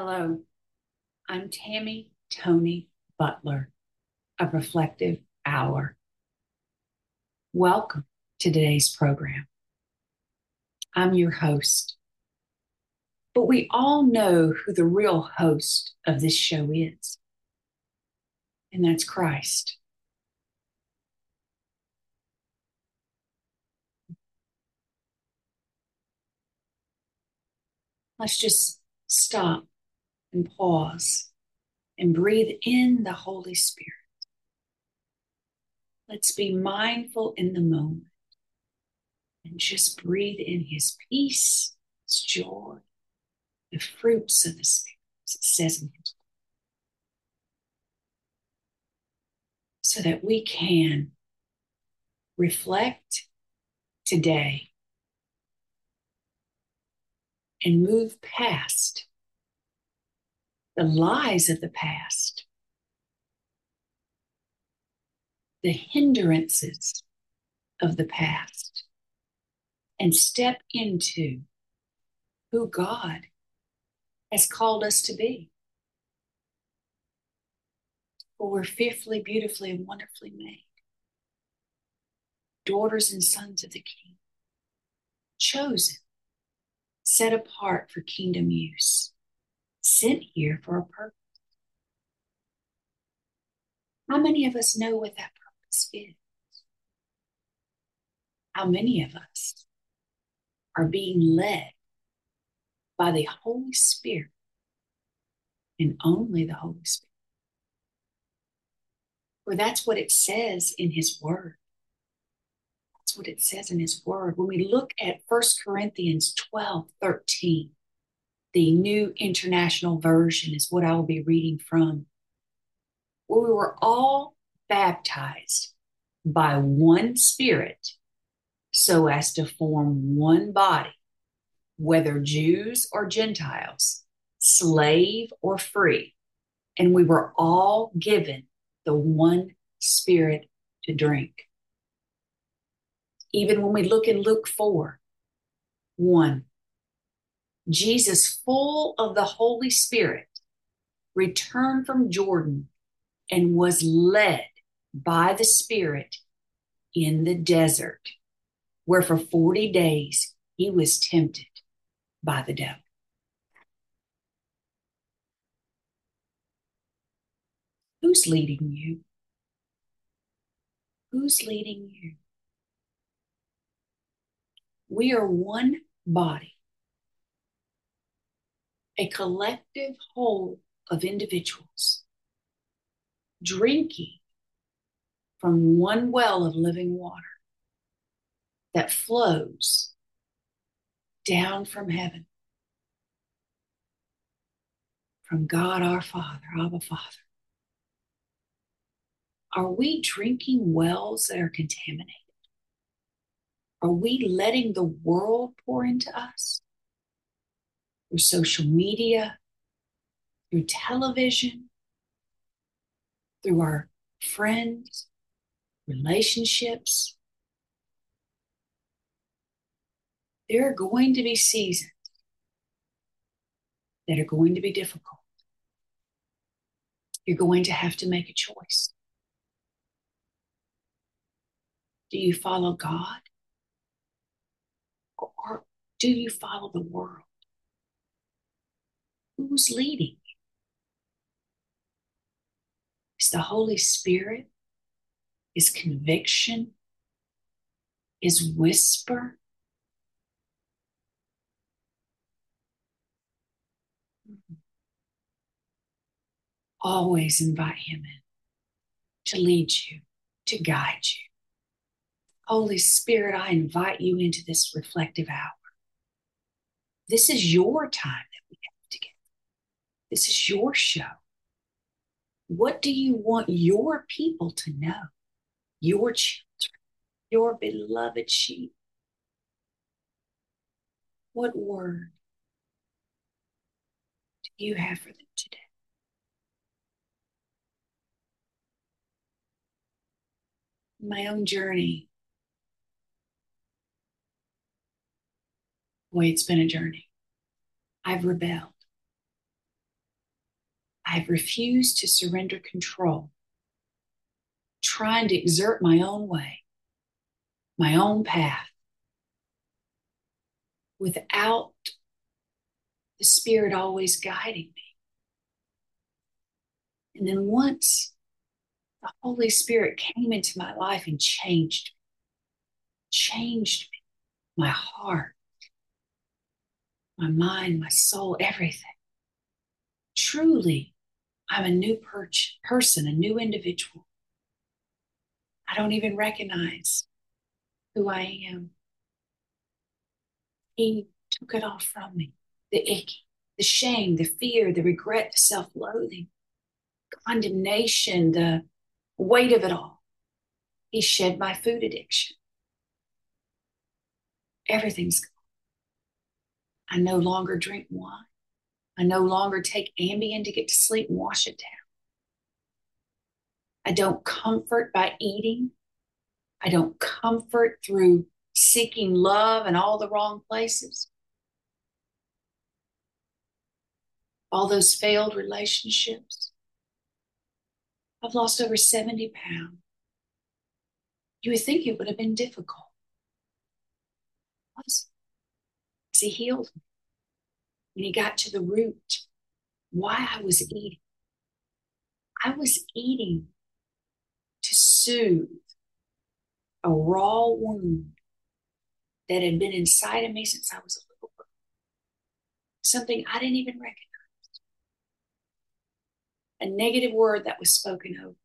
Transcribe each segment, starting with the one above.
Hello, I'm Tammy Tony Butler of Reflective Hour. Welcome to today's program. I'm your host, but we all know who the real host of this show is, and that's Christ. Let's just stop and pause and breathe in the Holy Spirit. Let's be mindful in the moment and just breathe in His peace, His joy, the fruits of the Spirit, it says in His so that we can reflect today and move past the lies of the past, the hindrances of the past, and step into who God has called us to be. For we're fearfully, beautifully, and wonderfully made. Daughters and sons of the King, chosen, set apart for kingdom use sent here for a purpose. How many of us know what that purpose is? How many of us are being led by the Holy Spirit and only the Holy Spirit? For that's what it says in His Word. That's what it says in His Word. When we look at 1 Corinthians 12 13, the New International Version is what I will be reading from, where we were all baptized by one Spirit so as to form one body, whether Jews or Gentiles, slave or free. And we were all given the one Spirit to drink. Even when we look in Luke 4 1, Jesus, full of the Holy Spirit, returned from Jordan and was led by the Spirit in the desert, where for 40 days he was tempted by the devil. Who's leading you? Who's leading you? We are one body a collective whole of individuals drinking from one well of living water that flows down from heaven, from God our Father, Abba Father. Are we drinking wells that are contaminated? Are we letting the world pour into us? Through social media, through television, through our friends, relationships. There are going to be seasons that are going to be difficult. You're going to have to make a choice. Do you follow God? Or do you follow the world? Who's leading? Is the Holy Spirit? Is conviction? Is whisper? Always invite Him in to lead you, to guide you. Holy Spirit, I invite you into this reflective hour. This is your time this is your show. What do you want your people to know? Your children, your beloved sheep. What word do you have for them today? My own journey. Boy, it's been a journey. I've rebelled. I've refused to surrender control, trying to exert my own way, my own path, without the Spirit always guiding me. And then once the Holy Spirit came into my life and changed me, changed me, my heart, my mind, my soul, everything. Truly, I'm a new per- person, a new individual. I don't even recognize who I am. He took it all from me the icky, the shame, the fear, the regret, the self loathing, condemnation, the weight of it all. He shed my food addiction. Everything's gone. I no longer drink wine. I no longer take Ambien to get to sleep and wash it down. I don't comfort by eating. I don't comfort through seeking love in all the wrong places. All those failed relationships. I've lost over 70 pounds. You would think it would have been difficult. Was. He healed me. And he got to the root why I was eating. I was eating to soothe a raw wound that had been inside of me since I was a little girl. Something I didn't even recognize. A negative word that was spoken over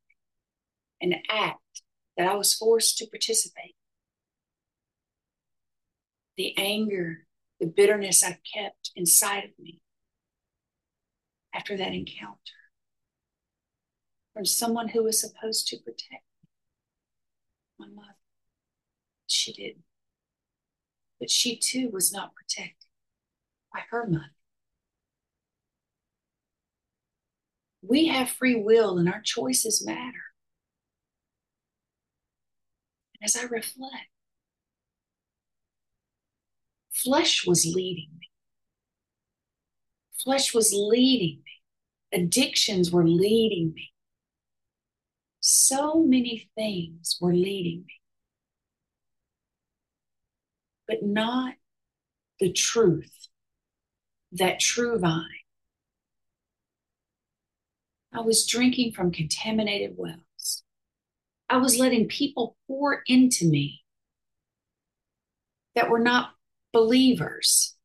an act that I was forced to participate. The anger, the bitterness I kept inside of me after that encounter from someone who was supposed to protect me, my mother. She didn't. But she too was not protected by her mother. We have free will and our choices matter. And as I reflect, flesh was leading me. Flesh was leading me. Addictions were leading me. So many things were leading me, but not the truth, that true vine. I was drinking from contaminated wells. I was letting people pour into me that were not believers,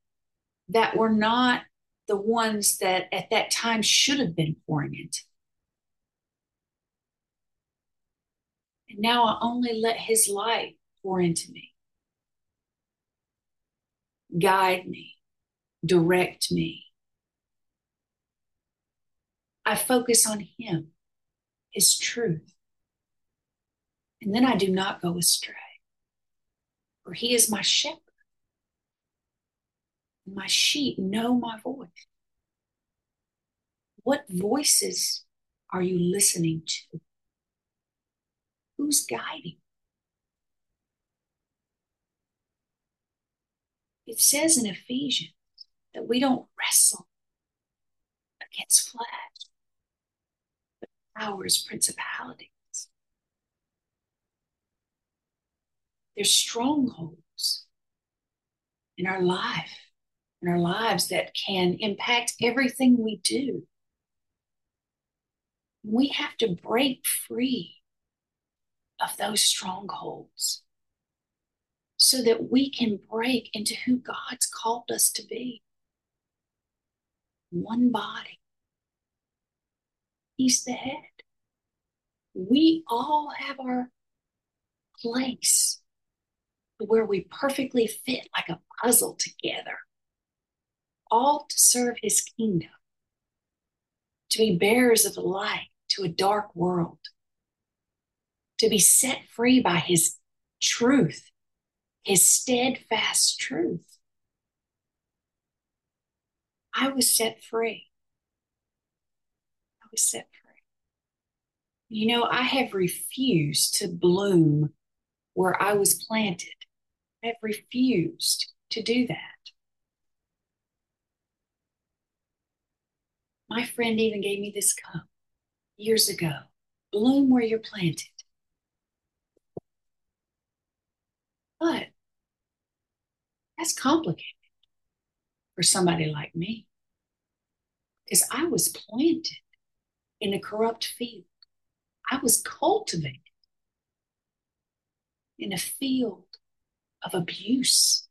that were not the ones that at that time should have been pouring into. And now I only let his light pour into me, guide me, direct me. I focus on him, his truth. And then I do not go astray, for he is my shepherd. My sheep know my voice. What voices are you listening to? Who's guiding? It says in Ephesians that we don't wrestle against flesh, but powers, principalities. There's strongholds in our life, in our lives that can impact everything we do. We have to break free of those strongholds so that we can break into who God's called us to be. One body. He's the head. We all have our place where we perfectly fit like a puzzle together, all to serve his kingdom, to be bearers of the light to a dark world to be set free by his truth, his steadfast truth. I was set free. I was set free. You know, I have refused to bloom where I was planted. I have refused to do that. My friend even gave me this cup years ago. Bloom where you're planted. But that's complicated for somebody like me because I was planted in a corrupt field. I was cultivated in a field of abuse,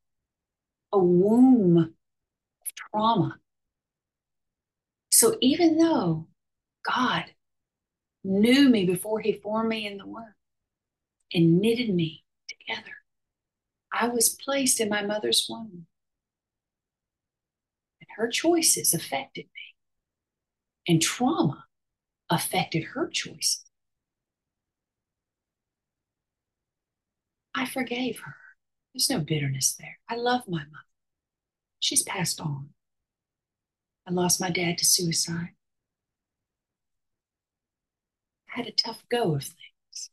a womb of trauma. So even though God knew me before he formed me in the womb and knitted me together, I was placed in my mother's womb. And her choices affected me. And trauma affected her choices. I forgave her. There's no bitterness there. I love my mother. She's passed on. I lost my dad to suicide. I had a tough go of things.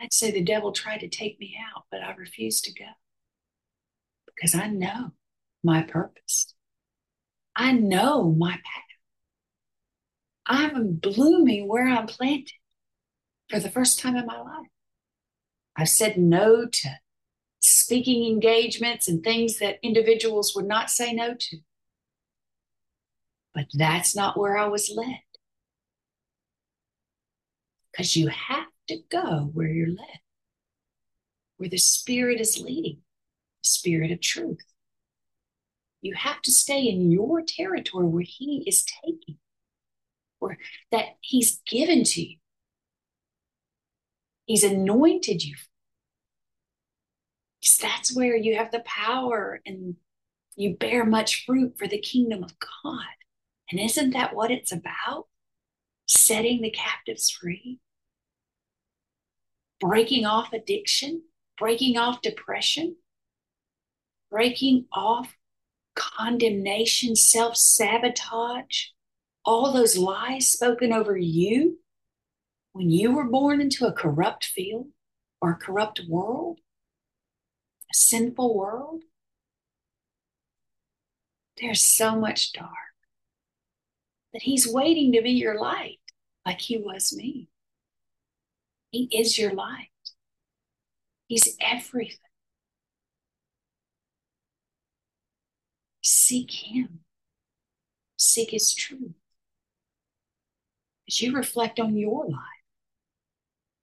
I'd say the devil tried to take me out, but I refused to go because I know my purpose. I know my path. I'm blooming where I'm planted for the first time in my life. I've said no to speaking engagements and things that individuals would not say no to. But that's not where I was led. Because you have to go where you're led, where the Spirit is leading, the Spirit of truth. You have to stay in your territory where He is taking, where that He's given to you. He's anointed you. That's where you have the power and you bear much fruit for the kingdom of God. And isn't that what it's about? Setting the captives free, breaking off addiction, breaking off depression, breaking off condemnation, self sabotage, all those lies spoken over you when you were born into a corrupt field or a corrupt world, sinful world. There's so much dark that He's waiting to be your light like He was me. He is your light, He's everything. Seek Him, seek His truth. As you reflect on your life,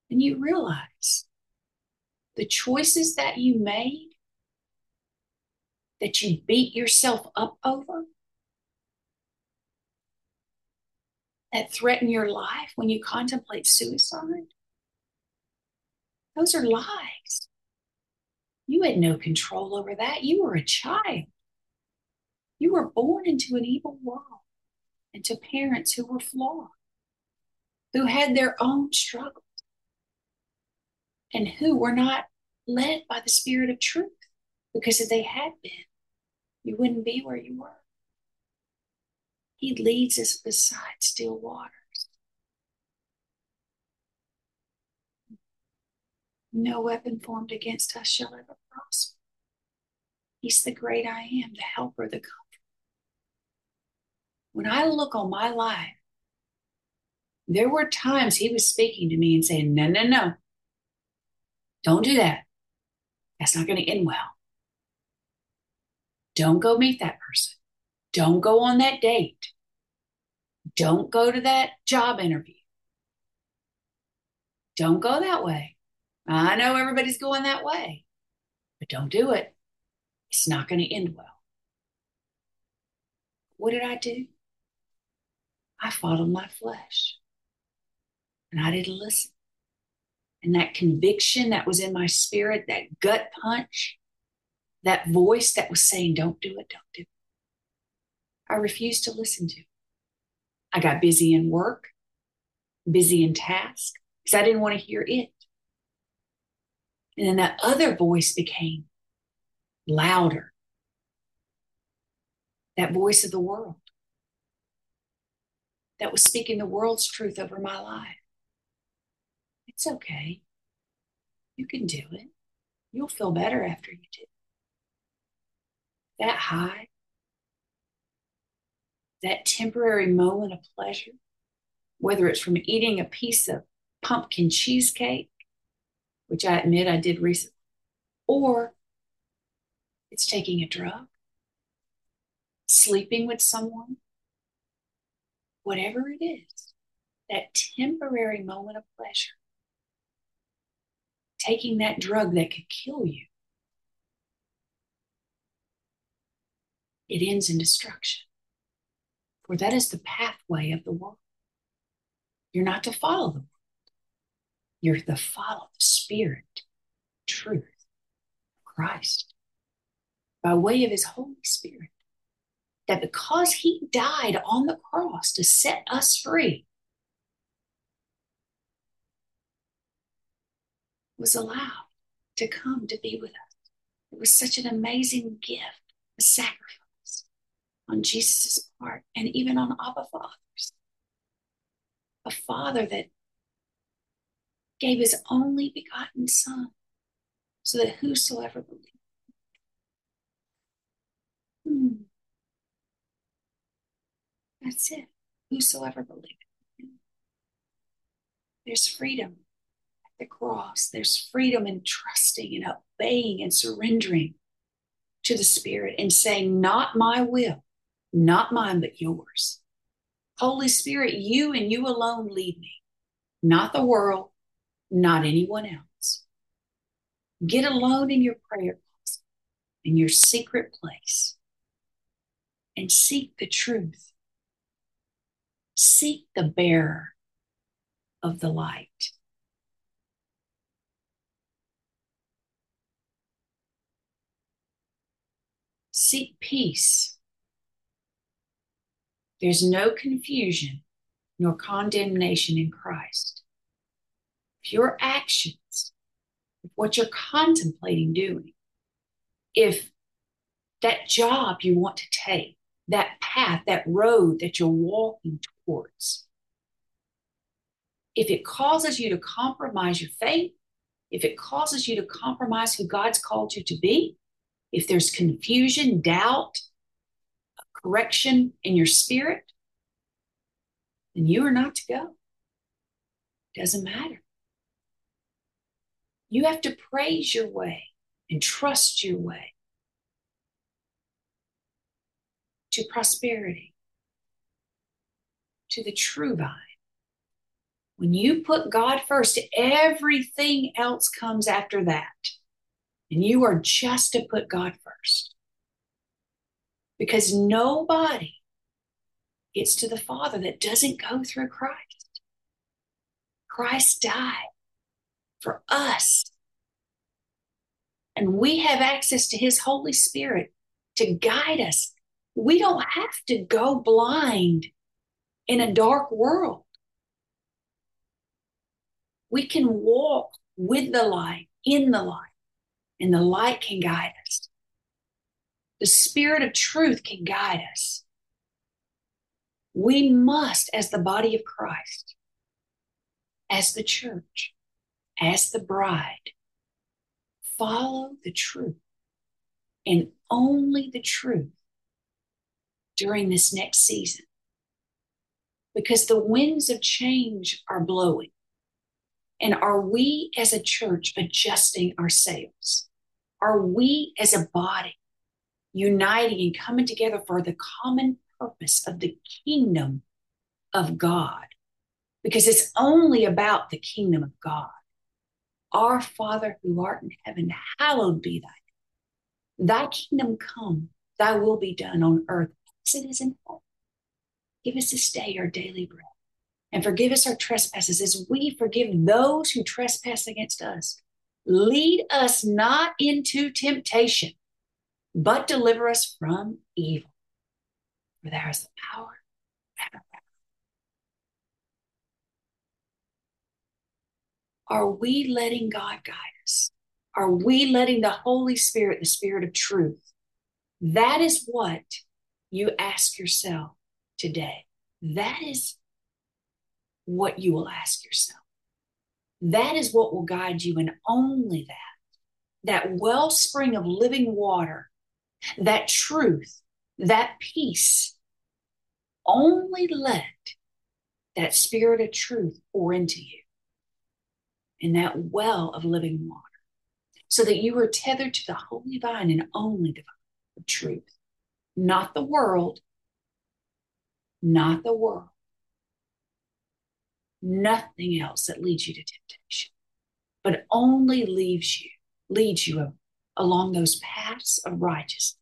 and you realize the choices that you made, that you beat yourself up over, that threaten your life when you contemplate suicide, those are lies. You had no control over that. You were a child. You were born into an evil world, into parents who were flawed, who had their own struggles, and who were not led by the Spirit of truth. Because if they had been, you wouldn't be where you were. He leads us beside still waters. No weapon formed against us shall ever prosper. He's the great I am, the helper, the comforter. When I look on my life, there were times he was speaking to me and saying, No, no, no. Don't do that. That's not going to end well. Don't go meet that person. Don't go on that date. Don't go to that job interview. Don't go that way. I know everybody's going that way, but don't do it. It's not going to end well. What did I do? I followed my flesh and I didn't listen. And that conviction that was in my spirit, that gut punch, that voice that was saying, Don't do it, don't do it. I refused to listen to. I got busy in work, busy in task, because I didn't want to hear it. And then that other voice became louder. That voice of the world that was speaking the world's truth over my life. It's okay. You can do it. You'll feel better after you do. that high, that temporary moment of pleasure, whether it's from eating a piece of pumpkin cheesecake, which I admit I did recently, or it's taking a drug, sleeping with someone, whatever it is, that temporary moment of pleasure, taking that drug that could kill you, it ends in destruction. For that is the pathway of the world. You're not to follow the world, you're to follow the Spirit, truth, Christ, by way of His Holy Spirit. That because He died on the cross to set us free, was allowed to come to be with us. It was such an amazing gift, a sacrifice on Jesus' part and even on Abba Father's. A father that gave his only begotten Son so that whosoever believes. Hmm. That's it. Whosoever believes. There's freedom the cross. There's freedom in trusting and obeying and surrendering to the Spirit and saying, Not my will, not mine, but yours. Holy Spirit, you and you alone lead me, not the world, not anyone else. Get alone in your prayer closet, in your secret place, and seek the truth. Seek the bearer of the light. Seek peace. There's no confusion nor condemnation in Christ. If your actions, if what you're contemplating doing, if that job you want to take, that path, that road that you're walking towards, if it causes you to compromise your faith, if it causes you to compromise who God's called you to be, if there's confusion, doubt, correction in your spirit, then you are not to go. Doesn't matter. You have to praise your way and trust your way to prosperity, to the true vine. When you put God first, everything else comes after that. And you are just to put God first. Because nobody gets to the Father that doesn't go through Christ. Christ died for us. And we have access to his Holy Spirit to guide us. We don't have to go blind in a dark world. We can walk with the light, in the light and the light can guide us. The Spirit of truth can guide us. We must, as the body of Christ, as the church, as the bride, follow the truth and only the truth during this next season. Because the winds of change are blowing. And are we as a church adjusting our sails? Are we as a body uniting and coming together for the common purpose of the kingdom of God? Because it's only about the kingdom of God. Our Father who art in heaven, hallowed be thy name. Thy kingdom come, thy will be done on earth as it is in heaven. Give us this day our daily bread and forgive us our trespasses as we forgive those who trespass against us. Lead us not into temptation, but deliver us from evil. For there is the power Are we letting God guide us? Are we letting the Holy Spirit, the Spirit of truth? That is what you ask yourself today. That is what you will ask yourself. That is what will guide you, and only that. That wellspring of living water that truth, that peace, only let that spirit of truth pour into you in that well of living water so that you are tethered to the holy vine and only the vine of truth, not the world, not the world, nothing else that leads you to temptation, but only leaves you, leads you along those paths of righteousness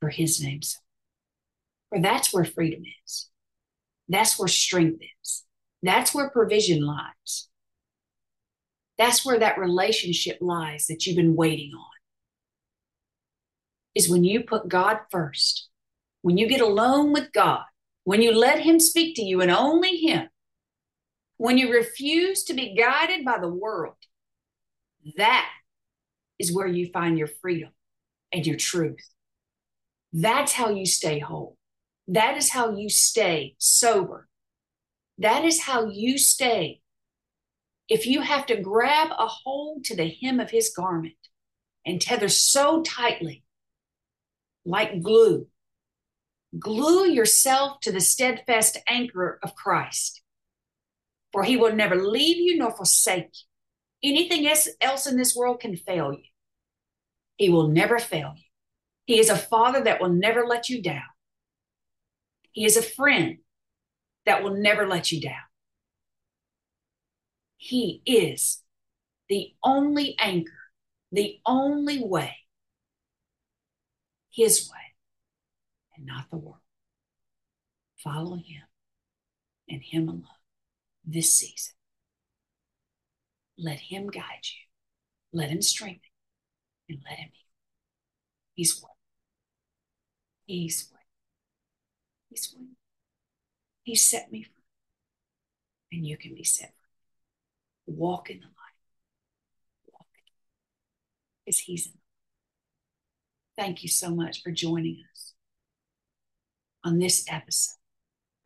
for his name's sake. For that's where freedom is. That's where strength is. That's where provision lies. That's where that relationship lies that you've been waiting on. Is when you put God first, when you get alone with God, when you let Him speak to you and only Him, when you refuse to be guided by the world, that is where you find your freedom and your truth. That's how you stay whole. That is how you stay sober. That is how you stay if you have to grab a hold to the hem of his garment and tether so tightly, like glue, glue yourself to the steadfast anchor of Christ, for he will never leave you nor forsake you. Anything else in this world can fail you. He will never fail you. He is a father that will never let you down. He is a friend that will never let you down. He is the only anchor, the only way, His way, and not the world. Follow Him and Him alone this season. Let Him guide you, let Him strengthen you, and let Him heal. He's worthy. He's worthy. He's worthy. He set me free, and you can be set free. Walk in the light. Walk as He's in the light. Thank you so much for joining us on this episode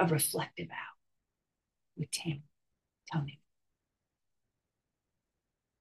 of Reflective Hour with tell Toney.